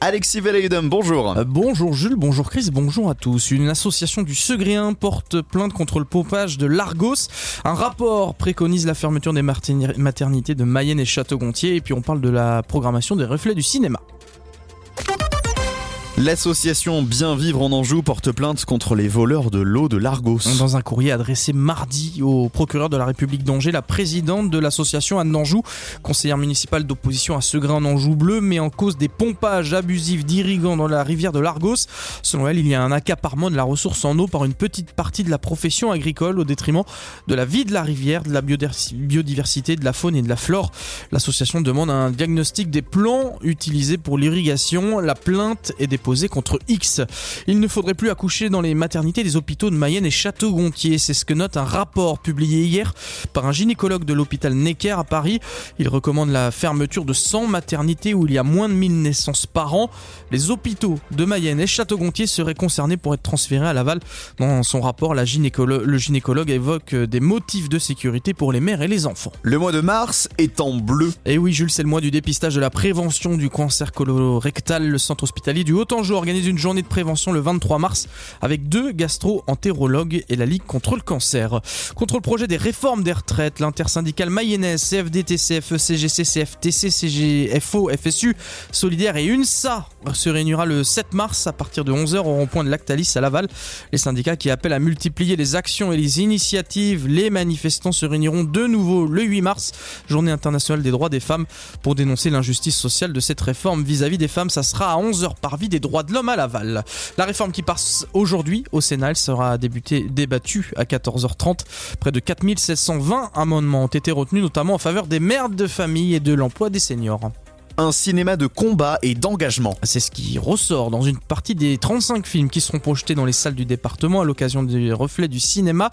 Alexis Vellaudem, bonjour. Euh, bonjour Jules, bonjour Chris, bonjour à tous. Une association du Segréen porte plainte contre le pompage de l'Argos. Un rapport préconise la fermeture des maternités de Mayenne et Château-Gontier. Et puis on parle de la programmation des reflets du cinéma. L'association Bien Vivre en Anjou porte plainte contre les voleurs de l'eau de l'Argos. Dans un courrier adressé mardi au procureur de la République d'Angers, la présidente de l'association Anne d'Anjou, conseillère municipale d'opposition à Segrain en Anjou bleu, met en cause des pompages abusifs d'irrigants dans la rivière de l'Argos. Selon elle, il y a un accaparement de la ressource en eau par une petite partie de la profession agricole au détriment de la vie de la rivière, de la biodiversité, de la faune et de la flore. L'association demande un diagnostic des plans utilisés pour l'irrigation. La plainte est déposée contre X. Il ne faudrait plus accoucher dans les maternités des hôpitaux de Mayenne et Château-Gontier. C'est ce que note un rapport publié hier par un gynécologue de l'hôpital Necker à Paris. Il recommande la fermeture de 100 maternités où il y a moins de 1000 naissances par an. Les hôpitaux de Mayenne et Château-Gontier seraient concernés pour être transférés à Laval. Dans son rapport, la le gynécologue évoque des motifs de sécurité pour les mères et les enfants. Le mois de mars est en bleu. Et oui, Jules, c'est le mois du dépistage de la prévention du cancer colorectal. Le centre hospitalier du haut organise une journée de prévention le 23 mars avec deux gastro-entérologues et la Ligue contre le cancer. Contre le projet des réformes des retraites, l'intersyndicale mayonnaise, CFDT, CFE, CGC, CFTC, CGFO, FSU, Solidaire et UNSA se réunira le 7 mars à partir de 11h au rond-point de Lactalis à Laval. Les syndicats qui appellent à multiplier les actions et les initiatives, les manifestants se réuniront de nouveau le 8 mars, journée internationale des droits des femmes, pour dénoncer l'injustice sociale de cette réforme vis-à-vis des femmes. Ça sera à 11h par vie des droits de l'homme à Laval. La réforme qui passe aujourd'hui au Sénat, sera débattue à 14h30. Près de 4720 amendements ont été retenus, notamment en faveur des mères de famille et de l'emploi des seniors un cinéma de combat et d'engagement. C'est ce qui ressort dans une partie des 35 films qui seront projetés dans les salles du département à l'occasion des reflets du cinéma.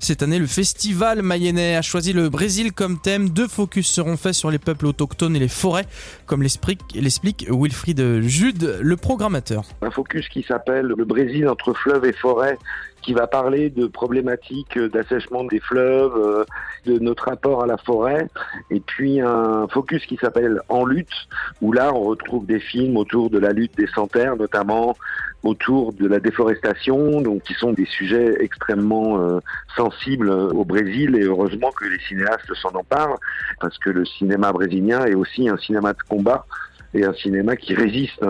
Cette année, le festival mayennais a choisi le Brésil comme thème. Deux focus seront faits sur les peuples autochtones et les forêts, comme l'explique Wilfried Jude, le programmateur. Un focus qui s'appelle Le Brésil entre fleuves et forêts qui va parler de problématiques d'assèchement des fleuves, euh, de notre rapport à la forêt, et puis un focus qui s'appelle En lutte, où là on retrouve des films autour de la lutte des sans-terres, notamment autour de la déforestation, donc qui sont des sujets extrêmement euh, sensibles au Brésil, et heureusement que les cinéastes s'en emparent, parce que le cinéma brésilien est aussi un cinéma de combat et un cinéma qui résiste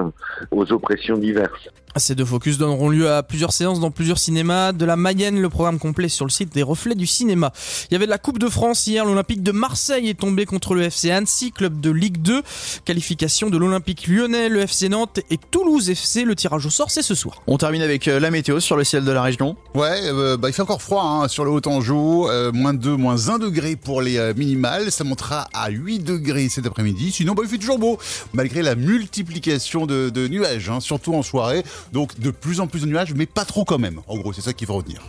aux oppressions diverses. Ces deux focus donneront lieu à plusieurs séances dans plusieurs cinémas. De la Mayenne, le programme complet sur le site des Reflets du Cinéma. Il y avait de la Coupe de France hier. L'Olympique de Marseille est tombé contre le FC Annecy, club de Ligue 2. Qualification de l'Olympique lyonnais, le FC Nantes et Toulouse FC. Le tirage au sort, c'est ce soir. On termine avec euh, la météo sur le ciel de la région. Ouais, euh, bah, il fait encore froid hein, sur le Haut-Anjou. Euh, moins 2, moins 1 degré pour les minimales. Ça montera à 8 degrés cet après-midi. Sinon, bah, il fait toujours beau, malgré la multiplication de, nuages, hein, surtout en soirée. Donc de plus en plus de nuages, mais pas trop quand même. En gros, c'est ça qu'il faut retenir.